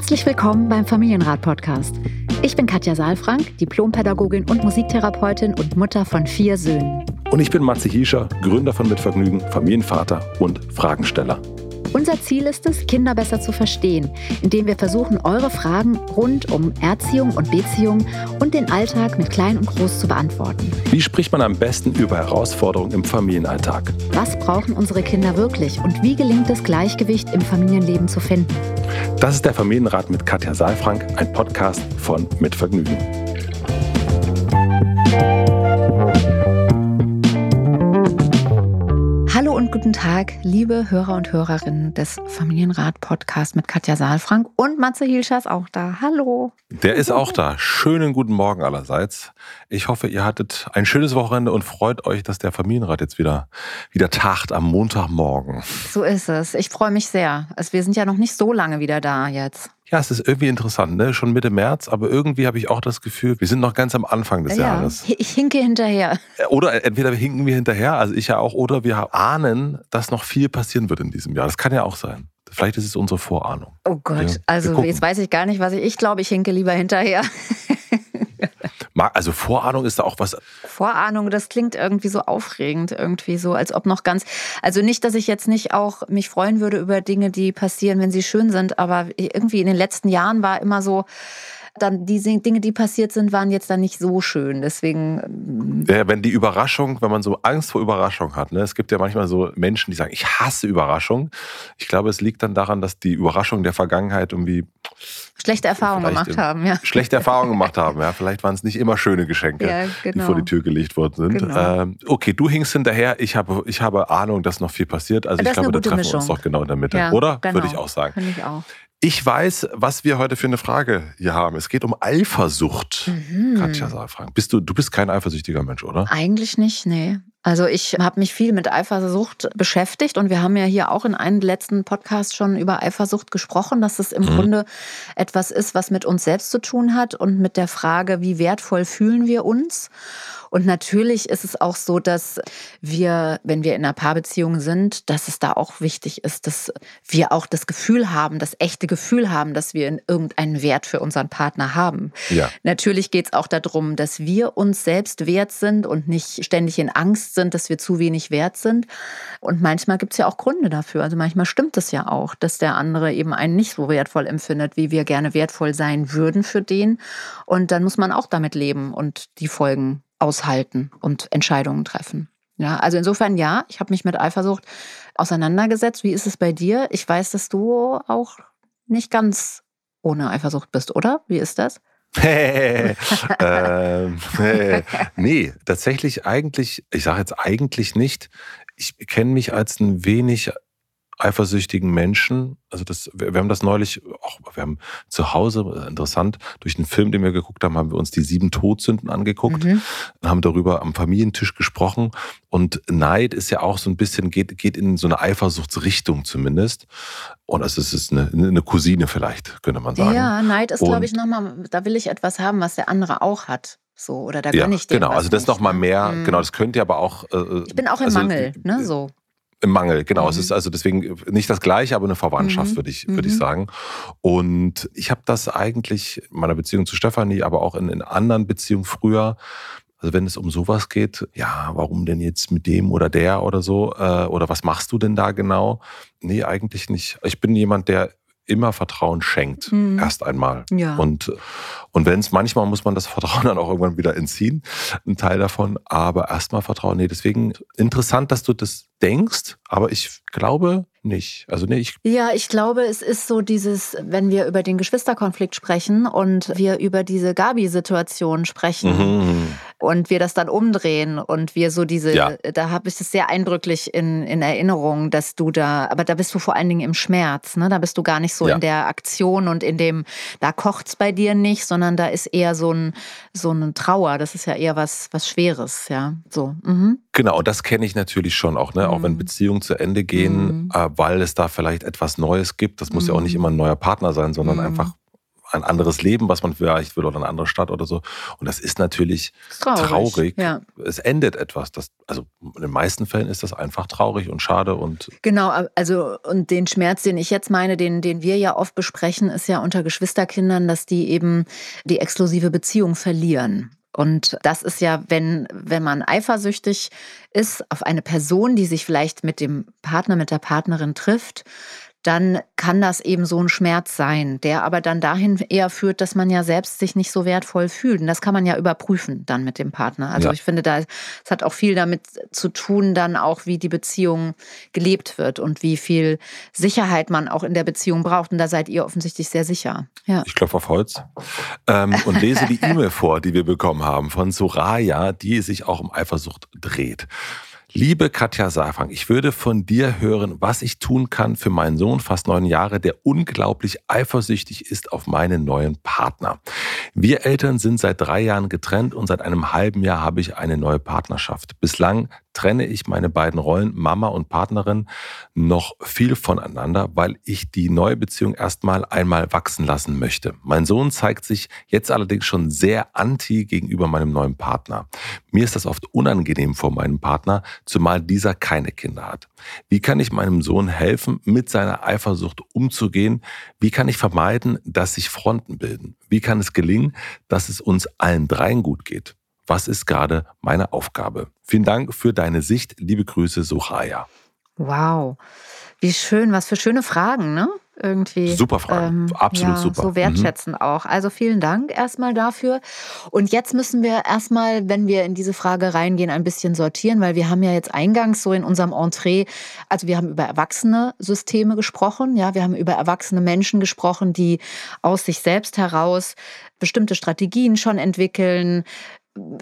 Herzlich willkommen beim Familienrat-Podcast. Ich bin Katja Saalfrank, Diplompädagogin und Musiktherapeutin und Mutter von vier Söhnen. Und ich bin Matze Hiescher, Gründer von Mitvergnügen, Familienvater und Fragensteller. Unser Ziel ist es, Kinder besser zu verstehen, indem wir versuchen, eure Fragen rund um Erziehung und Beziehung und den Alltag mit Klein und Groß zu beantworten. Wie spricht man am besten über Herausforderungen im Familienalltag? Was brauchen unsere Kinder wirklich und wie gelingt es, Gleichgewicht im Familienleben zu finden? Das ist der Familienrat mit Katja Saalfrank, ein Podcast von Mitvergnügen. Hallo und guten Tag, liebe Hörer und Hörerinnen des Familienrat-Podcasts mit Katja Saalfrank und Matze Hilscher ist auch da. Hallo. Der ist auch da. Schönen guten Morgen allerseits. Ich hoffe, ihr hattet ein schönes Wochenende und freut euch, dass der Familienrat jetzt wieder, wieder tagt am Montagmorgen. So ist es. Ich freue mich sehr. Also wir sind ja noch nicht so lange wieder da jetzt. Ja, es ist irgendwie interessant, ne? Schon Mitte März, aber irgendwie habe ich auch das Gefühl, wir sind noch ganz am Anfang des ja, Jahres. Ich hinke hinterher. Oder entweder hinken wir hinterher, also ich ja auch, oder wir ahnen, dass noch viel passieren wird in diesem Jahr. Das kann ja auch sein. Vielleicht ist es unsere Vorahnung. Oh Gott, Ja, also jetzt weiß ich gar nicht, was ich. Ich glaube, ich hinke lieber hinterher. Also Vorahnung ist da auch was. Vorahnung, das klingt irgendwie so aufregend, irgendwie so, als ob noch ganz. Also nicht, dass ich jetzt nicht auch mich freuen würde über Dinge, die passieren, wenn sie schön sind, aber irgendwie in den letzten Jahren war immer so. Dann die Dinge, die passiert sind, waren jetzt dann nicht so schön. Deswegen. Ja, wenn die Überraschung, wenn man so Angst vor Überraschung hat, ne? es gibt ja manchmal so Menschen, die sagen, ich hasse Überraschung. Ich glaube, es liegt dann daran, dass die Überraschung der Vergangenheit irgendwie Schlechte Erfahrungen vielleicht gemacht haben, ja. Schlechte Erfahrungen gemacht haben, ja. Vielleicht waren es nicht immer schöne Geschenke, Ja, die genau. vor die Tür gelegt worden sind. Genau. Ähm, okay, du hingst hinterher. Ich habe, ich habe Ahnung, dass noch viel passiert. Also Das ich glaube, da treffen wir uns Mischung. doch genau in der Mitte, Ja, oder? genau. Würde ich auch sagen. Finde ich auch. Ich weiß, was wir heute für eine Frage hier haben. Es geht um Eifersucht. Mhm. Katja Saalfrank. Bist du, du bist kein eifersüchtiger Mensch, oder? Eigentlich nicht, nee. Also ich habe mich viel mit Eifersucht beschäftigt und wir haben ja hier auch in einem letzten Podcast schon über Eifersucht gesprochen, dass es im Mhm. Grunde etwas ist, was mit uns selbst zu tun hat und mit der Frage, wie wertvoll fühlen wir uns. Und natürlich ist es auch so, dass wir, wenn wir in einer Paarbeziehung sind, dass es da auch wichtig ist, dass wir auch das Gefühl haben, das echte Gefühl haben, dass wir in irgendeinen Wert für unseren Partner haben. Ja. Natürlich geht es auch darum, dass wir uns selbst wert sind und nicht ständig in Angst sind, dass wir zu wenig wert sind. Und manchmal gibt es ja auch Gründe dafür. Also manchmal stimmt es ja auch, dass der andere eben einen nicht so wertvoll empfindet, wie wir gerne wertvoll sein würden für den. Und dann muss man auch damit leben und die Folgen aushalten und Entscheidungen treffen. Ja, also insofern ja, ich habe mich mit Eifersucht auseinandergesetzt. Wie ist es bei dir? Ich weiß, dass du auch nicht ganz ohne Eifersucht bist, oder? Wie ist das? ähm, äh, nee, tatsächlich eigentlich, ich sage jetzt eigentlich nicht. Ich kenne mich als ein wenig eifersüchtigen Menschen. Also das, wir, wir haben das neulich auch, wir haben zu Hause, äh, interessant, durch einen Film, den wir geguckt haben, haben wir uns die sieben Todsünden angeguckt Mhm. und haben darüber am Familientisch gesprochen. Und Neid ist ja auch so ein bisschen, geht, geht in so eine Eifersuchtsrichtung zumindest. Und es ist- es ist eine, eine Cousine vielleicht, könnte man sagen. Ja, Neid ist, glaube ich, nochmal, da will ich etwas haben, was der andere auch hat. So, oder da Ja, gönne ich dir. genau. Also das nicht, noch mal ne? mehr. Mhm. Genau, das könnte ja aber auch. Äh, Ich bin auch im also, Mangel, ne? äh, So. Im Mangel, genau. Es Mhm. ist also deswegen nicht das Gleiche, aber eine Verwandtschaft, Mhm. würde ich, würde Mhm. ich sagen. Und ich habe das eigentlich in meiner Beziehung zu Stefanie, aber auch in, in anderen Beziehungen früher. Also wenn es um sowas geht, ja, warum denn jetzt mit dem oder der oder so? Äh, oder was machst du denn da genau? Nee, eigentlich nicht. Ich bin jemand, der immer Vertrauen schenkt. Mhm. Erst einmal. Ja. Und, und wenn es manchmal muss man das Vertrauen dann auch irgendwann wieder entziehen, ein Teil davon, aber erstmal Vertrauen. Nee, deswegen interessant, dass du das denkst, aber ich glaube nicht. Also nee, ich Ja, ich glaube, es ist so dieses, wenn wir über den Geschwisterkonflikt sprechen und wir über diese Gabi-Situation sprechen Mhm. Und wir das dann umdrehen und wir so diese, Ja. da habe ich es sehr eindrücklich in, in Erinnerung, dass du da, aber da bist du vor allen Dingen im Schmerz, ne? Da bist du gar nicht so Ja. in der Aktion und in dem, da kocht's bei dir nicht, sondern da ist eher so ein, so eine Trauer. Das ist ja eher was, was Schweres, ja. So. Mhm. Genau, und das kenne ich natürlich schon auch, ne? Auch wenn Mhm. Beziehungen zu Ende gehen, Mhm. äh, weil es da vielleicht etwas Neues gibt. Das muss ja auch nicht Mhm. immer ein neuer Partner sein, sondern Mhm. einfach ein anderes Leben, was man vielleicht will oder eine andere Stadt oder so. Und das ist natürlich traurig. traurig. Ja. Es endet etwas. Das, also in den meisten Fällen ist das einfach traurig und schade und. Genau, also und den Schmerz, den ich jetzt meine, den, den wir ja oft besprechen, ist ja unter Geschwisterkindern, dass die eben die exklusive Beziehung verlieren. Und das ist ja, wenn, wenn man eifersüchtig ist auf eine Person, die sich vielleicht mit dem Partner, mit der Partnerin trifft, dann kann das eben so ein Schmerz sein, der aber dann dahin eher führt, dass man ja selbst sich nicht so wertvoll fühlt. Und das kann man ja überprüfen dann mit dem Partner. Also ja. ich finde, da es hat auch viel damit zu tun, dann auch, wie die Beziehung gelebt wird und wie viel Sicherheit man auch in der Beziehung braucht. Und da seid ihr offensichtlich sehr sicher. Ja. Ich klopfe auf Holz ähm, und lese die E-Mail vor, die wir bekommen haben von Soraya, die sich auch um Eifersucht dreht. Liebe Katja Safang, ich würde von dir hören, was ich tun kann für meinen Sohn, fast neun Jahre, der unglaublich eifersüchtig ist auf meinen neuen Partner. Wir Eltern sind seit drei Jahren getrennt und seit einem halben Jahr habe ich eine neue Partnerschaft. Bislang trenne ich meine beiden Rollen, Mama und Partnerin, noch viel voneinander, weil ich die neue Beziehung erstmal einmal wachsen lassen möchte. Mein Sohn zeigt sich jetzt allerdings schon sehr anti gegenüber meinem neuen Partner. Mir ist das oft unangenehm vor meinem Partner, zumal dieser keine Kinder hat. Wie kann ich meinem Sohn helfen, mit seiner Eifersucht umzugehen? Wie kann ich vermeiden, dass sich Fronten bilden? Wie kann es gelingen, dass es uns allen dreien gut geht? Was ist gerade meine Aufgabe? Vielen Dank für deine Sicht. Liebe Grüße, Soraya. Wow. Wie schön, was für schöne Fragen, ne? Irgendwie. Super Fragen, ähm, absolut ja, super. So wertschätzend mhm. auch. Also vielen Dank erstmal dafür. Und jetzt müssen wir erstmal, wenn wir in diese Frage reingehen, ein bisschen sortieren, weil wir haben ja jetzt eingangs so in unserem Entree, also wir haben über erwachsene Systeme gesprochen, ja, wir haben über erwachsene Menschen gesprochen, die aus sich selbst heraus bestimmte Strategien schon entwickeln,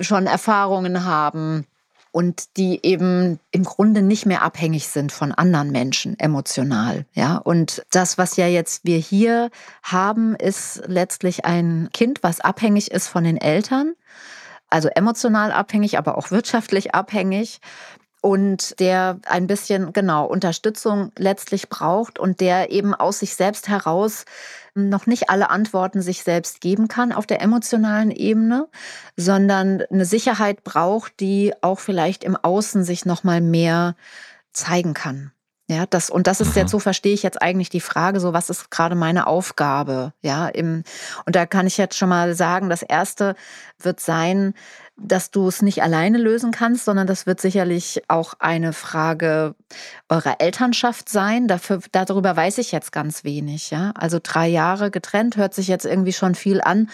schon Erfahrungen haben und die eben im Grunde nicht mehr abhängig sind von anderen Menschen emotional, ja? Und das was ja jetzt wir hier haben, ist letztlich ein Kind, was abhängig ist von den Eltern, also emotional abhängig, aber auch wirtschaftlich abhängig und der ein bisschen genau Unterstützung letztlich braucht und der eben aus sich selbst heraus noch nicht alle Antworten sich selbst geben kann auf der emotionalen Ebene, sondern eine Sicherheit braucht, die auch vielleicht im Außen sich noch mal mehr zeigen kann. Ja, das, und das ist jetzt, so verstehe ich jetzt eigentlich die Frage, so was ist gerade meine Aufgabe? Ja, im, und da kann ich jetzt schon mal sagen, das erste wird sein, dass du es nicht alleine lösen kannst, sondern das wird sicherlich auch eine Frage eurer Elternschaft sein. Dafür, darüber weiß ich jetzt ganz wenig. Ja? Also drei Jahre getrennt hört sich jetzt irgendwie schon viel an,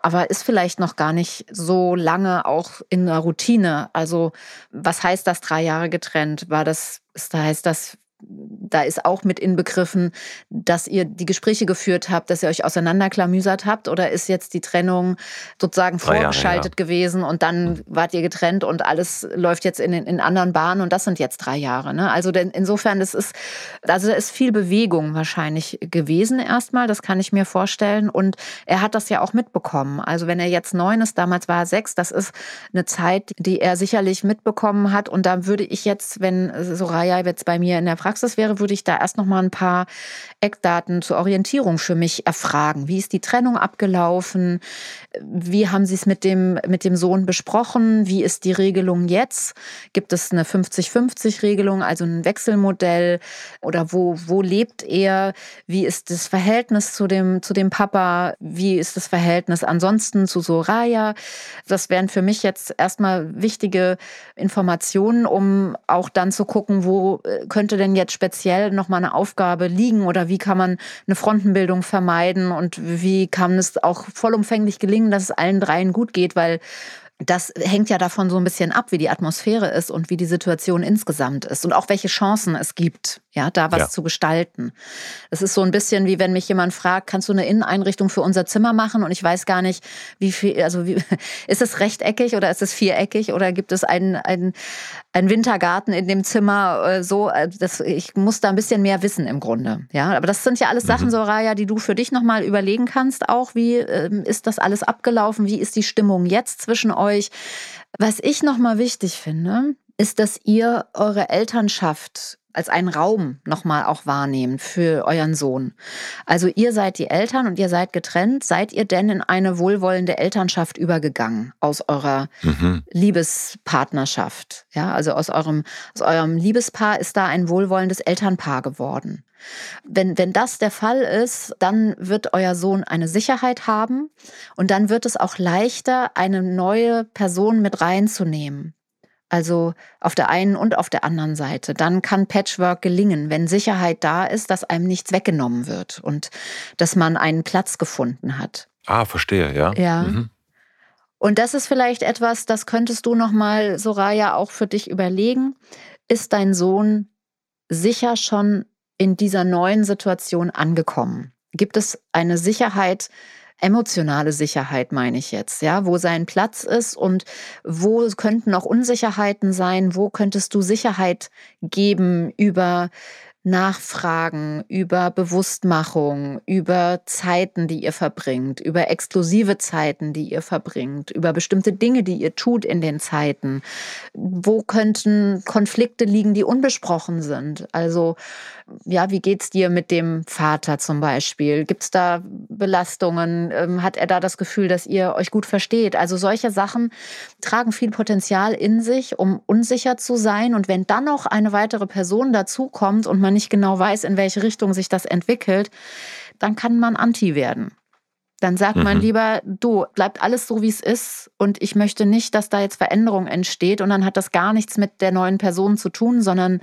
aber ist vielleicht noch gar nicht so lange auch in der Routine. Also was heißt das drei Jahre getrennt? War das, heißt das da ist auch mit inbegriffen, dass ihr die Gespräche geführt habt, dass ihr euch auseinanderklamüsert habt oder ist jetzt die Trennung sozusagen Drei vorgeschaltet Jahre, ja. gewesen und dann mhm. wart ihr getrennt und alles läuft jetzt in, in anderen Bahnen und das sind jetzt drei Jahre. Ne? Also insofern, das ist, also da ist viel Bewegung wahrscheinlich gewesen erstmal, das kann ich mir vorstellen und er hat das ja auch mitbekommen. Also wenn er jetzt neun ist, damals war er sechs, das ist eine Zeit, die er sicherlich mitbekommen hat und da würde ich jetzt, wenn Soraya jetzt bei mir in der Praxis wäre, würde ich da erst noch mal ein paar Eckdaten zur Orientierung für mich erfragen. Wie ist die Trennung abgelaufen? Wie haben Sie es mit dem, mit dem Sohn besprochen? Wie ist die Regelung jetzt? Gibt es eine 50-50-Regelung, also ein Wechselmodell? Oder wo, wo lebt er? Wie ist das Verhältnis zu dem, zu dem Papa? Wie ist das Verhältnis ansonsten zu Soraya? Das wären für mich jetzt erstmal wichtige Informationen, um auch dann zu gucken, wo äh, könnte denn jetzt speziell nochmal eine Aufgabe liegen? Oder wie kann man eine Frontenbildung vermeiden? Und wie kann es auch vollumfänglich gelingen, dass es allen dreien gut geht, weil das hängt ja davon so ein bisschen ab, wie die Atmosphäre ist und wie die Situation insgesamt ist und auch welche Chancen es gibt, ja, da was ja. zu gestalten. Es ist so ein bisschen wie wenn mich jemand fragt, kannst du eine Inneneinrichtung für unser Zimmer machen und ich weiß gar nicht, wie viel, also wie, ist es rechteckig oder ist es viereckig oder gibt es einen, einen, einen Wintergarten in dem Zimmer äh, so, äh, das, ich muss da ein bisschen mehr wissen im Grunde, ja, aber das sind ja alles Sachen, mhm. Soraya, die du für dich nochmal überlegen kannst auch, wie ähm, ist das alles abgelaufen, wie ist die Stimmung jetzt zwischen euch euch. Was ich nochmal wichtig finde, ist, dass ihr eure Elternschaft als einen Raum nochmal auch wahrnehmen für euren Sohn. Also ihr seid die Eltern und ihr seid getrennt. Seid ihr denn in eine wohlwollende Elternschaft übergegangen aus eurer mhm. Liebespartnerschaft? Ja, also aus eurem, aus eurem Liebespaar ist da ein wohlwollendes Elternpaar geworden. Wenn, wenn das der Fall ist, dann wird euer Sohn eine Sicherheit haben und dann wird es auch leichter, eine neue Person mit reinzunehmen. Also auf der einen und auf der anderen Seite. Dann kann Patchwork gelingen, wenn Sicherheit da ist, dass einem nichts weggenommen wird und dass man einen Platz gefunden hat. Ah, verstehe, ja. Ja. Mhm. Und das ist vielleicht etwas, das könntest du noch mal, Soraya, auch für dich überlegen. Ist dein Sohn sicher schon in dieser neuen Situation angekommen? Gibt es eine Sicherheit, emotionale Sicherheit meine ich jetzt, ja, wo sein Platz ist und wo könnten auch Unsicherheiten sein, wo könntest du Sicherheit geben über Nachfragen, über Bewusstmachung, über Zeiten, die ihr verbringt, über exklusive Zeiten, die ihr verbringt, über bestimmte Dinge, die ihr tut in den Zeiten. Wo könnten Konflikte liegen, die unbesprochen sind? Also, ja, wie geht's dir mit dem Vater zum Beispiel? Gibt's da Belastungen? Ähm, hat er da das Gefühl, dass ihr euch gut versteht? Also solche Sachen tragen viel Potenzial in sich, um unsicher zu sein. Und wenn dann noch eine weitere Person dazukommt und man nicht genau weiß, in welche Richtung sich das entwickelt, dann kann man anti werden. Dann sagt mhm. man lieber, du, bleibt alles so, wie es ist und ich möchte nicht, dass da jetzt Veränderung entsteht und dann hat das gar nichts mit der neuen Person zu tun, sondern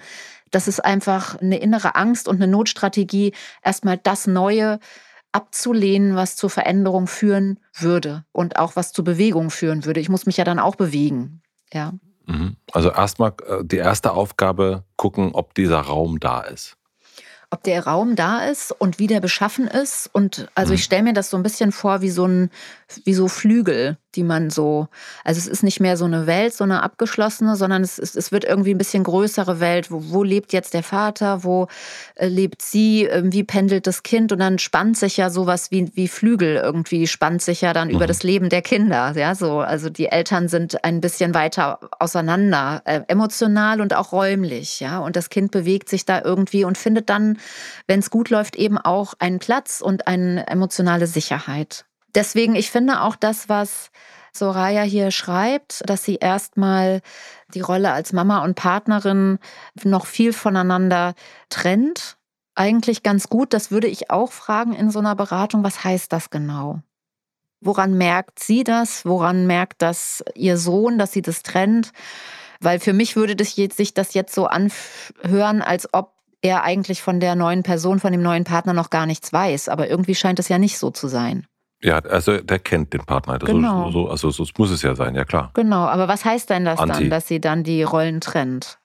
das ist einfach eine innere Angst und eine Notstrategie, erstmal das Neue abzulehnen, was zur Veränderung führen würde und auch was zur Bewegung führen würde. Ich muss mich ja dann auch bewegen. Ja. Mhm. Also erstmal äh, die erste Aufgabe gucken, ob dieser Raum da ist ob der Raum da ist und wie der beschaffen ist. Und also ich mhm. stelle mir das so ein bisschen vor wie so ein, wie so Flügel, die man so, also es ist nicht mehr so eine Welt, so eine abgeschlossene, sondern es, es, es wird irgendwie ein bisschen größere Welt. Wo, wo lebt jetzt der Vater? Wo äh, lebt sie? Ähm, wie pendelt das Kind? Und dann spannt sich ja sowas wie, wie Flügel irgendwie, spannt sich ja dann mhm. über das Leben der Kinder. Ja, so, also die Eltern sind ein bisschen weiter auseinander, äh, emotional und auch räumlich. Ja, und das Kind bewegt sich da irgendwie und findet dann wenn es gut läuft, eben auch einen Platz und eine emotionale Sicherheit. Deswegen, ich finde auch das, was Soraya hier schreibt, dass sie erstmal die Rolle als Mama und Partnerin noch viel voneinander trennt. Eigentlich ganz gut. Das würde ich auch fragen in so einer Beratung. Was heißt das genau? Woran merkt sie das? Woran merkt das ihr Sohn, dass sie das trennt? Weil für mich würde das jetzt, sich das jetzt so anhören, als ob er eigentlich von der neuen Person, von dem neuen Partner noch gar nichts weiß. Aber irgendwie scheint es ja nicht so zu sein. Ja, also der kennt den Partner. Also genau. So, also so muss es ja sein, ja klar. Genau, aber was heißt denn das Anti. dann, dass sie dann die Rollen trennt?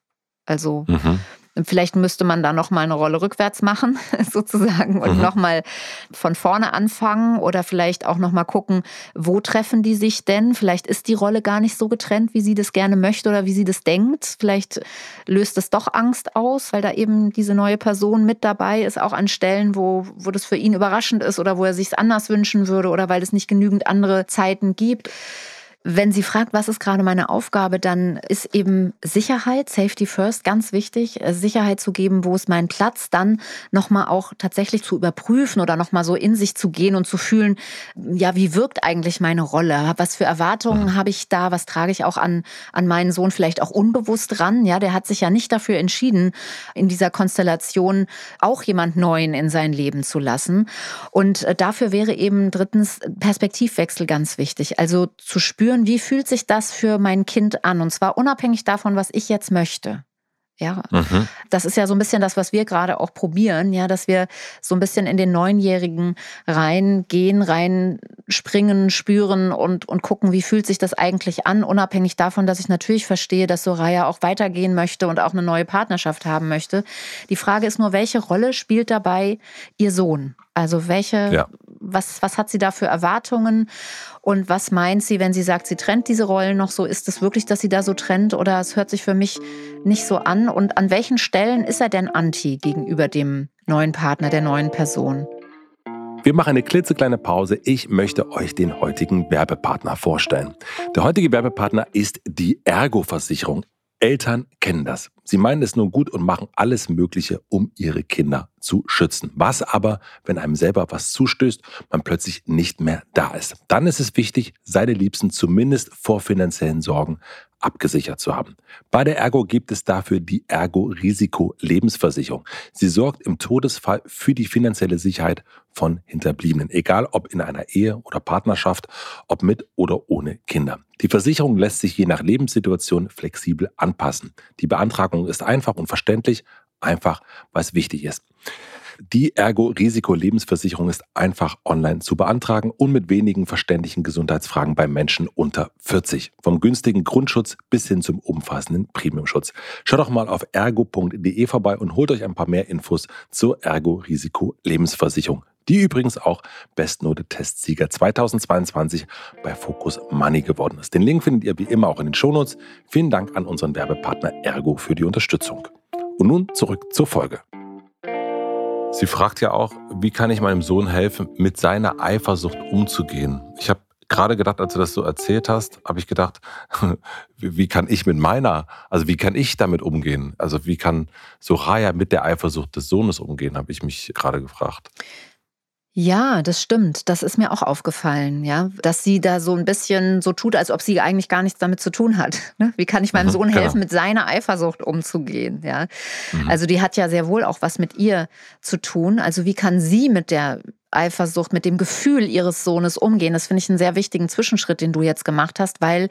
Also mhm. Vielleicht müsste man da noch mal eine Rolle rückwärts machen, sozusagen, und mhm. noch mal von vorne anfangen oder vielleicht auch noch mal gucken, wo treffen die sich denn? Vielleicht ist die Rolle gar nicht so getrennt, wie sie das gerne möchte oder wie sie das denkt. Vielleicht löst es doch Angst aus, weil da eben diese neue Person mit dabei ist, auch an Stellen, wo, wo das für ihn überraschend ist oder wo er sich es anders wünschen würde oder weil es nicht genügend andere Zeiten gibt. Wenn sie fragt, was ist gerade meine Aufgabe, dann ist eben Sicherheit, Safety First, ganz wichtig, äh, Sicherheit zu geben, wo ist mein Platz, dann nochmal auch tatsächlich zu überprüfen oder nochmal so in sich zu gehen und zu fühlen, ja, wie wirkt eigentlich meine Rolle? Was für Erwartungen mhm. habe ich da? Was trage ich auch an, an meinen Sohn vielleicht auch unbewusst ran? Ja, der hat sich ja nicht dafür entschieden, in dieser Konstellation auch jemand Neuen in sein Leben zu lassen. Und äh, dafür wäre eben drittens Perspektivwechsel ganz wichtig. Also zu spüren, spüren, wie fühlt sich das für mein Kind an? Und zwar unabhängig davon, was ich jetzt möchte. Ja, mhm. das ist ja so ein bisschen das, was wir gerade auch probieren, ja, dass wir so ein bisschen in den Neunjährigen reingehen, reinspringen, spüren und, und gucken, wie fühlt sich das eigentlich an, unabhängig davon, dass ich natürlich verstehe, dass Soraya auch weitergehen möchte und auch eine neue Partnerschaft haben möchte. Die Frage ist nur, welche Rolle spielt dabei ihr Sohn? Also welche, ja. was, was hat sie da für Erwartungen und was meint sie, wenn sie sagt, sie trennt diese Rollen noch so? Ist es wirklich, dass sie da so trennt oder es hört sich für mich nicht so an? Und an welchen Stellen ist er denn anti gegenüber dem neuen Partner, der neuen Person? Wir machen eine klitzekleine Pause. Ich möchte euch den heutigen Werbepartner vorstellen. Der heutige Werbepartner ist die Ergo-Versicherung. Eltern kennen das. Sie meinen es nur gut und machen alles Mögliche, um ihre Kinder zu schützen. Was aber, wenn einem selber was zustößt, man plötzlich nicht mehr da ist? Dann ist es wichtig, seine Liebsten zumindest vor finanziellen Sorgen abgesichert zu haben. Bei der Ergo gibt es dafür die Ergo Risiko Lebensversicherung. Sie sorgt im Todesfall für die finanzielle Sicherheit von Hinterbliebenen, egal ob in einer Ehe oder Partnerschaft, ob mit oder ohne Kinder. Die Versicherung lässt sich je nach Lebenssituation flexibel anpassen. Die Beantragung ist einfach und verständlich, einfach weil es wichtig ist. Die Ergo-Risiko-Lebensversicherung ist einfach online zu beantragen und mit wenigen verständlichen Gesundheitsfragen bei Menschen unter 40. Vom günstigen Grundschutz bis hin zum umfassenden Premiumschutz. Schaut doch mal auf ergo.de vorbei und holt euch ein paar mehr Infos zur Ergo-Risiko-Lebensversicherung die übrigens auch Bestnote-Testsieger 2022 bei Focus Money geworden ist. Den Link findet ihr wie immer auch in den Shownotes. Vielen Dank an unseren Werbepartner Ergo für die Unterstützung. Und nun zurück zur Folge. Sie fragt ja auch, wie kann ich meinem Sohn helfen, mit seiner Eifersucht umzugehen? Ich habe gerade gedacht, als du das so erzählt hast, habe ich gedacht, wie kann ich mit meiner, also wie kann ich damit umgehen? Also wie kann Soraya mit der Eifersucht des Sohnes umgehen, habe ich mich gerade gefragt. Ja, das stimmt. Das ist mir auch aufgefallen, ja, dass sie da so ein bisschen so tut, als ob sie eigentlich gar nichts damit zu tun hat. Ne? Wie kann ich meinem mhm, Sohn helfen, genau. mit seiner Eifersucht umzugehen? Ja, mhm. also die hat ja sehr wohl auch was mit ihr zu tun. Also wie kann sie mit der Eifersucht, mit dem Gefühl ihres Sohnes umgehen. Das finde ich einen sehr wichtigen Zwischenschritt, den du jetzt gemacht hast, weil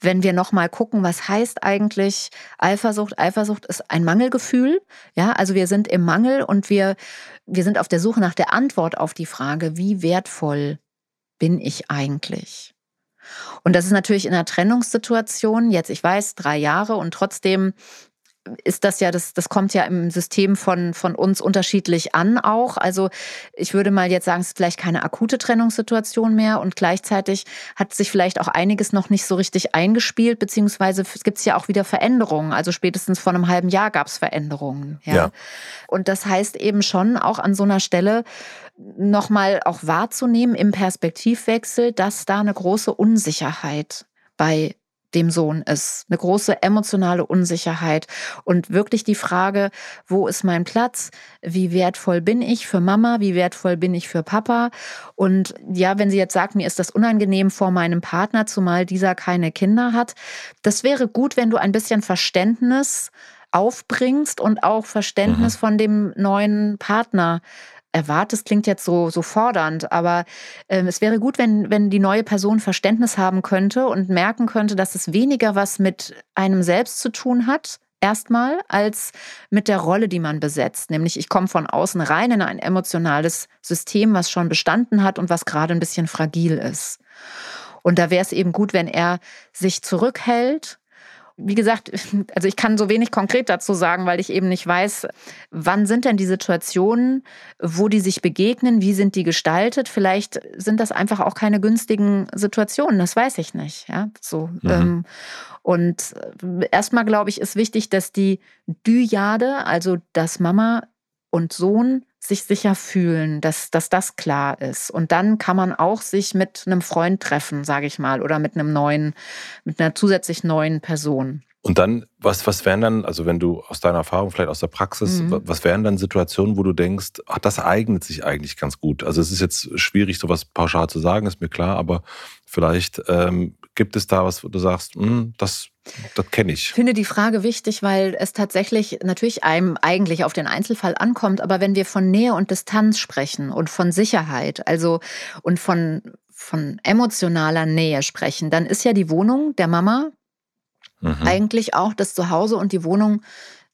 wenn wir noch mal gucken, was heißt eigentlich Eifersucht? Eifersucht ist ein Mangelgefühl. Ja, also wir sind im Mangel und wir, wir sind auf der Suche nach der Antwort auf die Frage, wie wertvoll bin ich eigentlich? Und das ist natürlich in einer Trennungssituation, jetzt ich weiß, drei Jahre und trotzdem ist das ja, das, das kommt ja im System von, von uns unterschiedlich an auch. Also ich würde mal jetzt sagen, es ist vielleicht keine akute Trennungssituation mehr und gleichzeitig hat sich vielleicht auch einiges noch nicht so richtig eingespielt, beziehungsweise gibt es ja auch wieder Veränderungen. Also spätestens vor einem halben Jahr gab es Veränderungen. Ja? ja. Und das heißt eben schon auch an so einer Stelle nochmal auch wahrzunehmen im Perspektivwechsel, dass da eine große Unsicherheit bei dem Sohn ist. Eine große emotionale Unsicherheit und wirklich die Frage, wo ist mein Platz? Wie wertvoll bin ich für Mama? Wie wertvoll bin ich für Papa? Und ja, wenn sie jetzt sagt, mir ist das unangenehm vor meinem Partner, zumal dieser keine Kinder hat, das wäre gut, wenn du ein bisschen Verständnis aufbringst und auch Verständnis mhm. von dem neuen Partner erwartest, klingt jetzt so, so fordernd, aber äh, es wäre gut, wenn, wenn die neue Person Verständnis haben könnte und merken könnte, dass es weniger was mit einem selbst zu tun hat, erstmal, als mit der Rolle, die man besetzt. Nämlich, ich komme von außen rein in ein emotionales System, was schon bestanden hat und was gerade ein bisschen fragil ist. Und da wäre es eben gut, wenn er sich zurückhält wie gesagt, also ich kann so wenig konkret dazu sagen, weil ich eben nicht weiß, wann sind denn die Situationen, wo die sich begegnen, wie sind die gestaltet. Vielleicht sind das einfach auch keine günstigen Situationen, das weiß ich nicht. Ja, so. Mhm. Ähm, und erstmal glaube ich, ist wichtig, dass die Dyade, also dass Mama und Sohn sich sicher fühlen, dass, dass das klar ist. Und dann kann man auch sich mit einem Freund treffen, sage ich mal, oder mit einem neuen, mit einer zusätzlich neuen Person. Und dann, was, was wären dann, also wenn du aus deiner Erfahrung, vielleicht aus der Praxis, mhm. was wären dann Situationen, wo du denkst, ach, das eignet sich eigentlich ganz gut? Also es ist jetzt schwierig, sowas pauschal zu sagen, ist mir klar, aber vielleicht ähm, gibt es da was, wo du sagst, hm, das das kenne ich. Ich finde die Frage wichtig, weil es tatsächlich natürlich einem eigentlich auf den Einzelfall ankommt. Aber wenn wir von Nähe und Distanz sprechen und von Sicherheit, also und von, von emotionaler Nähe sprechen, dann ist ja die Wohnung der Mama mhm. eigentlich auch das Zuhause und die Wohnung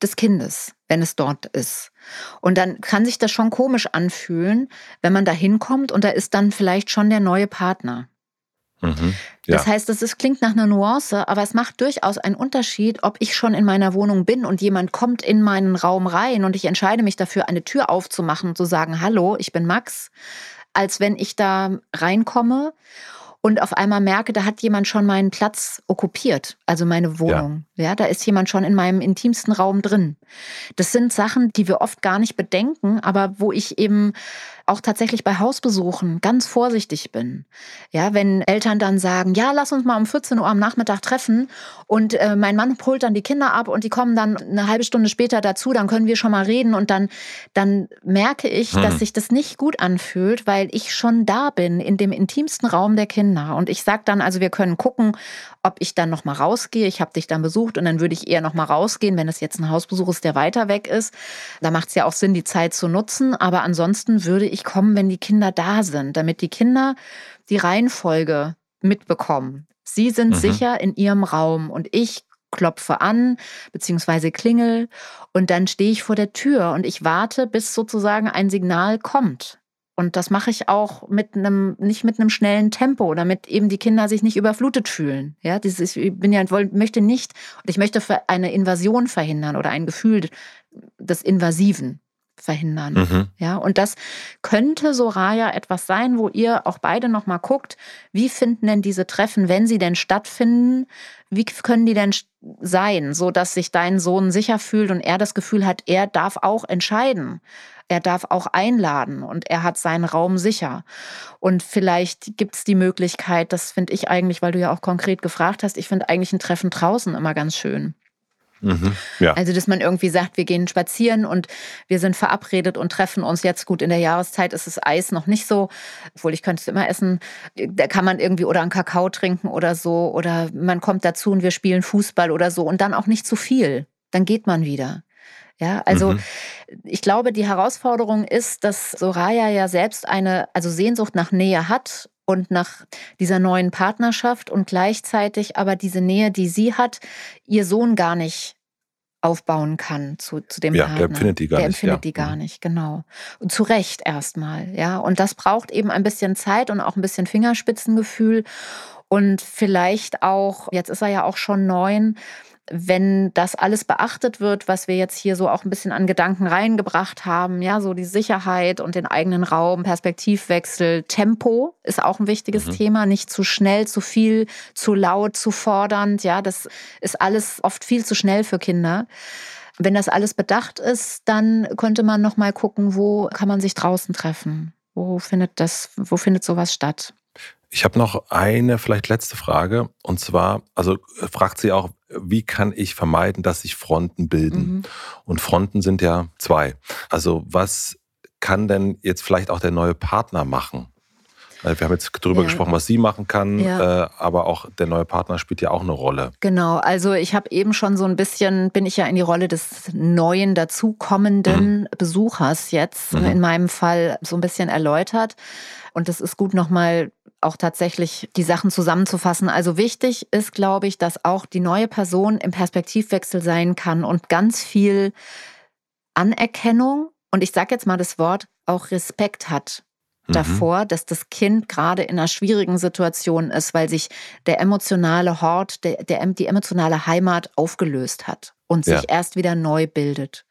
des Kindes, wenn es dort ist. Und dann kann sich das schon komisch anfühlen, wenn man da hinkommt und da ist dann vielleicht schon der neue Partner. Mhm, ja. Das heißt, es klingt nach einer Nuance, aber es macht durchaus einen Unterschied, ob ich schon in meiner Wohnung bin und jemand kommt in meinen Raum rein und ich entscheide mich dafür, eine Tür aufzumachen und zu sagen, hallo, ich bin Max, als wenn ich da reinkomme und auf einmal merke, da hat jemand schon meinen Platz okkupiert, also meine Wohnung. Ja. da ist jemand schon in meinem intimsten Raum drin. Das sind Sachen, die wir oft gar nicht bedenken, aber wo ich eben auch tatsächlich bei Hausbesuchen ganz vorsichtig bin. Ja, wenn Eltern dann sagen, ja, lass uns mal um 14 Uhr am Nachmittag treffen und äh, mein Mann holt dann die Kinder ab und die kommen dann eine halbe Stunde später dazu, dann können wir schon mal reden und dann, dann merke ich, hm. dass sich das nicht gut anfühlt, weil ich schon da bin in dem intimsten Raum der Kinder und ich sage dann, also wir können gucken, ob ich dann noch mal rausgehe. Ich habe dich dann besucht und dann würde ich eher noch mal rausgehen, wenn es jetzt ein Hausbesuch ist, der weiter weg ist. Da macht es ja auch Sinn, die Zeit zu nutzen. Aber ansonsten würde ich kommen, wenn die Kinder da sind, damit die Kinder die Reihenfolge mitbekommen. Sie sind mhm. sicher in ihrem Raum und ich klopfe an, beziehungsweise klingel und dann stehe ich vor der Tür und ich warte, bis sozusagen ein Signal kommt. Und das mache ich auch mit einem, nicht mit einem schnellen Tempo, damit eben die Kinder sich nicht überflutet fühlen. Ja, dieses, ich bin ja, möchte nicht, und ich möchte eine Invasion verhindern oder ein Gefühl des Invasiven verhindern. Mhm. Ja, und das könnte Soraya etwas sein, wo ihr auch beide nochmal guckt, wie finden denn diese Treffen, wenn sie denn stattfinden, wie können die denn sein, so dass sich dein Sohn sicher fühlt und er das Gefühl hat, er darf auch entscheiden. Er darf auch einladen und er hat seinen Raum sicher. Und vielleicht gibt es die Möglichkeit, das finde ich eigentlich, weil du ja auch konkret gefragt hast, ich finde eigentlich ein Treffen draußen immer ganz schön. Mhm, ja. Also, dass man irgendwie sagt, wir gehen spazieren und wir sind verabredet und treffen uns jetzt gut in der Jahreszeit ist das Eis noch nicht so, obwohl ich könnte es immer essen. Da kann man irgendwie oder einen Kakao trinken oder so oder man kommt dazu und wir spielen Fußball oder so und dann auch nicht zu viel. Dann geht man wieder. Ja, also mhm. ich glaube, die Herausforderung ist, dass Soraya ja selbst eine, also Sehnsucht nach Nähe hat und nach dieser neuen Partnerschaft und gleichzeitig aber diese Nähe, die sie hat, ihr Sohn gar nicht aufbauen kann zu, zu dem ja, Partner. Der empfindet die gar der nicht. Der empfindet ja. die gar mhm. nicht, genau. Und zu Recht erstmal, ja. Und das braucht eben ein bisschen Zeit und auch ein bisschen Fingerspitzengefühl und vielleicht auch, jetzt ist er ja auch schon neun, wenn das alles beachtet wird, was wir jetzt hier so auch ein bisschen an Gedanken reingebracht haben, ja, so die Sicherheit und den eigenen Raum, Perspektivwechsel, Tempo ist auch ein wichtiges mhm. Thema, nicht zu schnell, zu viel, zu laut, zu fordernd, ja, das ist alles oft viel zu schnell für Kinder. Wenn das alles bedacht ist, dann könnte man noch mal gucken, wo kann man sich draußen treffen? Wo findet das, wo findet sowas statt? Ich habe noch eine vielleicht letzte Frage. Und zwar, also äh, fragt sie auch, wie kann ich vermeiden, dass sich Fronten bilden? Mhm. Und Fronten sind ja zwei. Also was kann denn jetzt vielleicht auch der neue Partner machen? Wir haben jetzt darüber ja. gesprochen, was sie machen kann, ja. äh, aber auch der neue Partner spielt ja auch eine Rolle. Genau, also ich habe eben schon so ein bisschen, bin ich ja in die Rolle des neuen, dazukommenden mhm. Besuchers jetzt mhm. in meinem Fall so ein bisschen erläutert. Und es ist gut nochmal auch tatsächlich die Sachen zusammenzufassen. Also wichtig ist, glaube ich, dass auch die neue Person im Perspektivwechsel sein kann und ganz viel Anerkennung und ich sage jetzt mal das Wort auch Respekt hat mhm. davor, dass das Kind gerade in einer schwierigen Situation ist, weil sich der emotionale Hort, der, der die emotionale Heimat aufgelöst hat und sich ja. erst wieder neu bildet.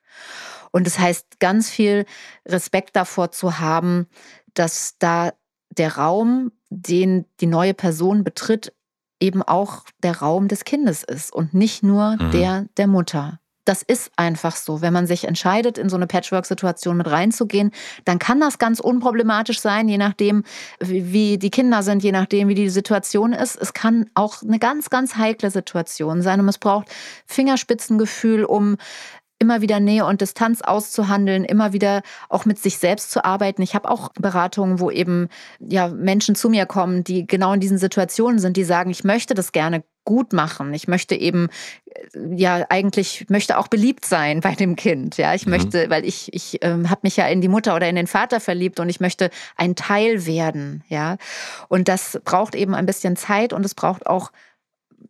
Und das heißt, ganz viel Respekt davor zu haben, dass da der Raum, den die neue Person betritt, eben auch der Raum des Kindes ist und nicht nur mhm. der der Mutter. Das ist einfach so. Wenn man sich entscheidet, in so eine Patchwork-Situation mit reinzugehen, dann kann das ganz unproblematisch sein, je nachdem, wie die Kinder sind, je nachdem, wie die Situation ist. Es kann auch eine ganz, ganz heikle Situation sein und es braucht Fingerspitzengefühl, um immer wieder Nähe und Distanz auszuhandeln, immer wieder auch mit sich selbst zu arbeiten. Ich habe auch Beratungen, wo eben ja Menschen zu mir kommen, die genau in diesen Situationen sind, die sagen, ich möchte das gerne gut machen. Ich möchte eben äh, ja eigentlich möchte auch beliebt sein bei dem Kind. Ja, ich mhm. möchte, weil ich ich ähm, habe mich ja in die Mutter oder in den Vater verliebt und ich möchte ein Teil werden. Ja, und das braucht eben ein bisschen Zeit und es braucht auch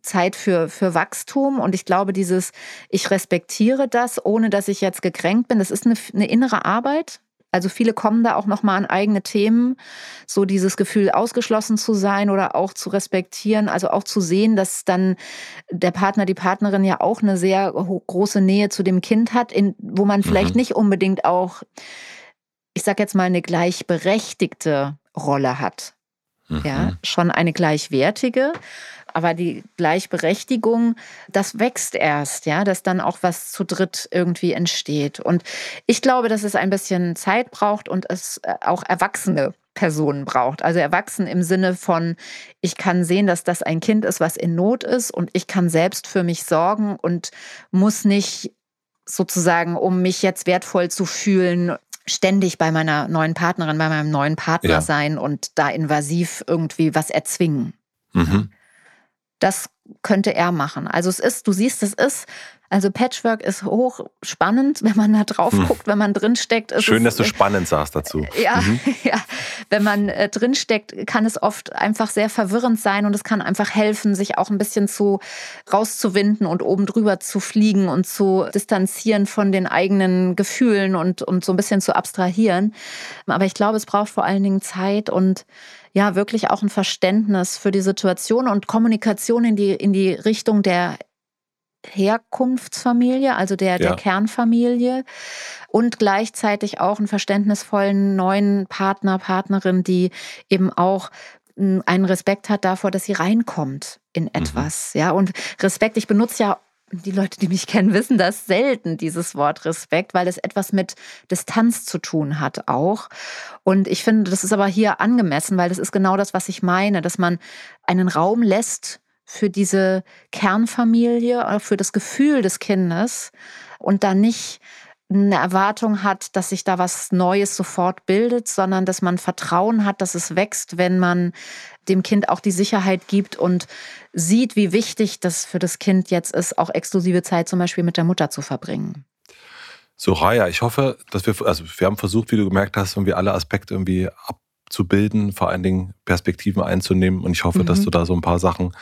Zeit für, für Wachstum. Und ich glaube, dieses, ich respektiere das, ohne dass ich jetzt gekränkt bin, das ist eine, eine innere Arbeit. Also viele kommen da auch nochmal an eigene Themen, so dieses Gefühl ausgeschlossen zu sein oder auch zu respektieren, also auch zu sehen, dass dann der Partner, die Partnerin ja auch eine sehr große Nähe zu dem Kind hat, in, wo man vielleicht mhm. nicht unbedingt auch, ich sag jetzt mal, eine gleichberechtigte Rolle hat. Mhm. Ja, schon eine gleichwertige aber die Gleichberechtigung, das wächst erst, ja, dass dann auch was zu dritt irgendwie entsteht. Und ich glaube, dass es ein bisschen Zeit braucht und es äh, auch Erwachsene Personen braucht. Also erwachsen im Sinne von, ich kann sehen, dass das ein Kind ist, was in Not ist und ich kann selbst für mich sorgen und muss nicht sozusagen, um mich jetzt wertvoll zu fühlen, ständig bei meiner neuen Partnerin, bei meinem neuen Partner ja. sein und da invasiv irgendwie was erzwingen. Mhm. Das könnte er machen. Also es ist, du siehst, es ist also Patchwork ist hochspannend, wenn man da drauf hm. guckt, wenn man drinsteckt. Schön, dass du spannend sagst dazu. Ja, mhm. ja. wenn man äh, drinsteckt, kann es oft einfach sehr verwirrend sein und es kann einfach helfen, sich auch ein bisschen zu rauszuwinden und oben drüber zu fliegen und zu distanzieren von den eigenen Gefühlen und, und so ein bisschen zu abstrahieren. Aber ich glaube, es braucht vor allen Dingen Zeit und ja, wirklich auch ein Verständnis für die Situation und Kommunikation in die, in die Richtung der Herkunftsfamilie, also der, der Kernfamilie und gleichzeitig auch einen verständnisvollen neuen Partner, Partnerin, die eben auch hm, einen Respekt hat davor, dass sie reinkommt in mhm. etwas. Mhm. Ja, und Respekt, ich benutze ja die Leute, die mich kennen, wissen das selten, dieses Wort Respekt, weil es etwas mit Distanz zu tun hat auch. Und ich finde, das ist aber hier angemessen, weil das ist genau das, was ich meine, dass man einen Raum lässt für diese Kernfamilie, äh, für das Gefühl des Kindes und dann nicht eine Erwartung hat, dass sich da was Neues sofort bildet, sondern dass man Vertrauen hat, dass es wächst, wenn man dem Kind auch die Sicherheit gibt und sieht, wie wichtig das für das Kind jetzt ist, auch exklusive Zeit zum Beispiel mit der Mutter zu verbringen. Soraya, ich hoffe, dass wir, also wir haben versucht, wie du gemerkt hast, irgendwie alle Aspekte irgendwie ab zu bilden, vor allen Dingen Perspektiven einzunehmen. Und ich hoffe, mhm. dass du da so ein paar Sachen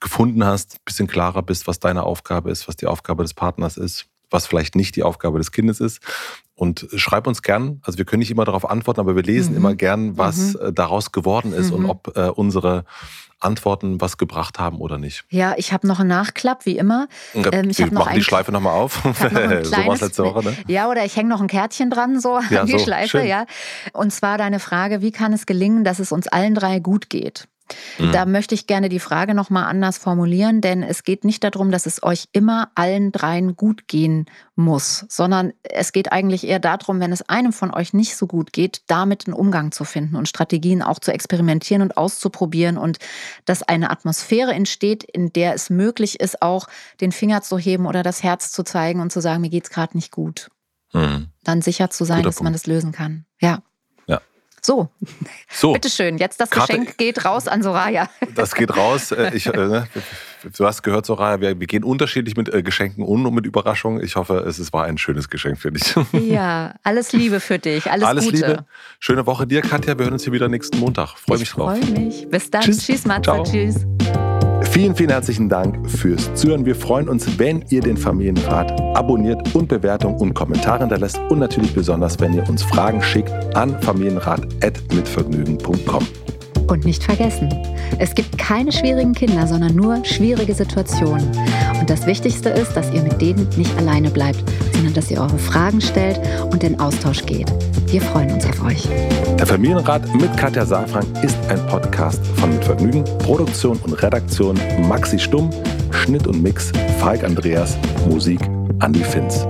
gefunden hast, bisschen klarer bist, was deine Aufgabe ist, was die Aufgabe des Partners ist, was vielleicht nicht die Aufgabe des Kindes ist. Und schreib uns gern, also wir können nicht immer darauf antworten, aber wir lesen mhm. immer gern, was mhm. Äh, daraus geworden ist und mhm. ob äh, unsere Antworten was gebracht haben oder nicht. Ja, ich habe noch einen Nachklapp, wie immer. Ähm, ich machen die Schleife nochmal auf. Noch so war es letzte Woche, ne? Ja, oder ich hänge noch ein Kärtchen dran, so ja, an die so, Schleife, schön. ja. Und zwar deine Frage, wie kann es gelingen, dass es uns allen drei gut geht? Mhm. Da möchte ich gerne die Frage nochmal anders formulieren, denn es geht nicht darum, dass es euch immer allen dreien gut gehen muss, sondern es geht eigentlich eher darum, wenn es einem von euch nicht so gut geht, damit einen Umgang zu finden und Strategien auch zu experimentieren und auszuprobieren und dass eine Atmosphäre entsteht, in der es möglich ist, auch den Finger zu heben oder das Herz zu zeigen und zu sagen, mir geht es gerade nicht gut. Mhm. Dann sicher zu sein, Guter dass Punkt. man das lösen kann. Ja. So, so. bitteschön, jetzt das Karte, Geschenk geht raus an Soraya. Das geht raus. Äh, ich, äh, ne, du hast gehört, Soraya, wir, wir gehen unterschiedlich mit äh, Geschenken um und mit Überraschungen. Ich hoffe, es war ein schönes Geschenk für dich. Ja, alles Liebe für dich, alles, alles Gute. Liebe. Schöne Woche dir, Katja. Wir hören uns hier wieder nächsten Montag. Freue mich drauf. Freue mich. Bis dann. Tschüss, Tschüss Matze. Tschüss. Vielen, vielen herzlichen Dank fürs Zuhören. Wir freuen uns, wenn ihr den Familienrat abonniert und Bewertungen und Kommentare hinterlässt und natürlich besonders, wenn ihr uns Fragen schickt an familienrat.mitvergnügen.com. Und nicht vergessen, es gibt keine schwierigen Kinder, sondern nur schwierige Situationen. Und das Wichtigste ist, dass ihr mit denen nicht alleine bleibt, sondern dass ihr eure Fragen stellt und in Austausch geht. Wir freuen uns auf euch. Der Familienrat mit Katja Safran ist ein Podcast von Mit Vergnügen, Produktion und Redaktion Maxi Stumm, Schnitt und Mix Falk Andreas, Musik Andi Finz.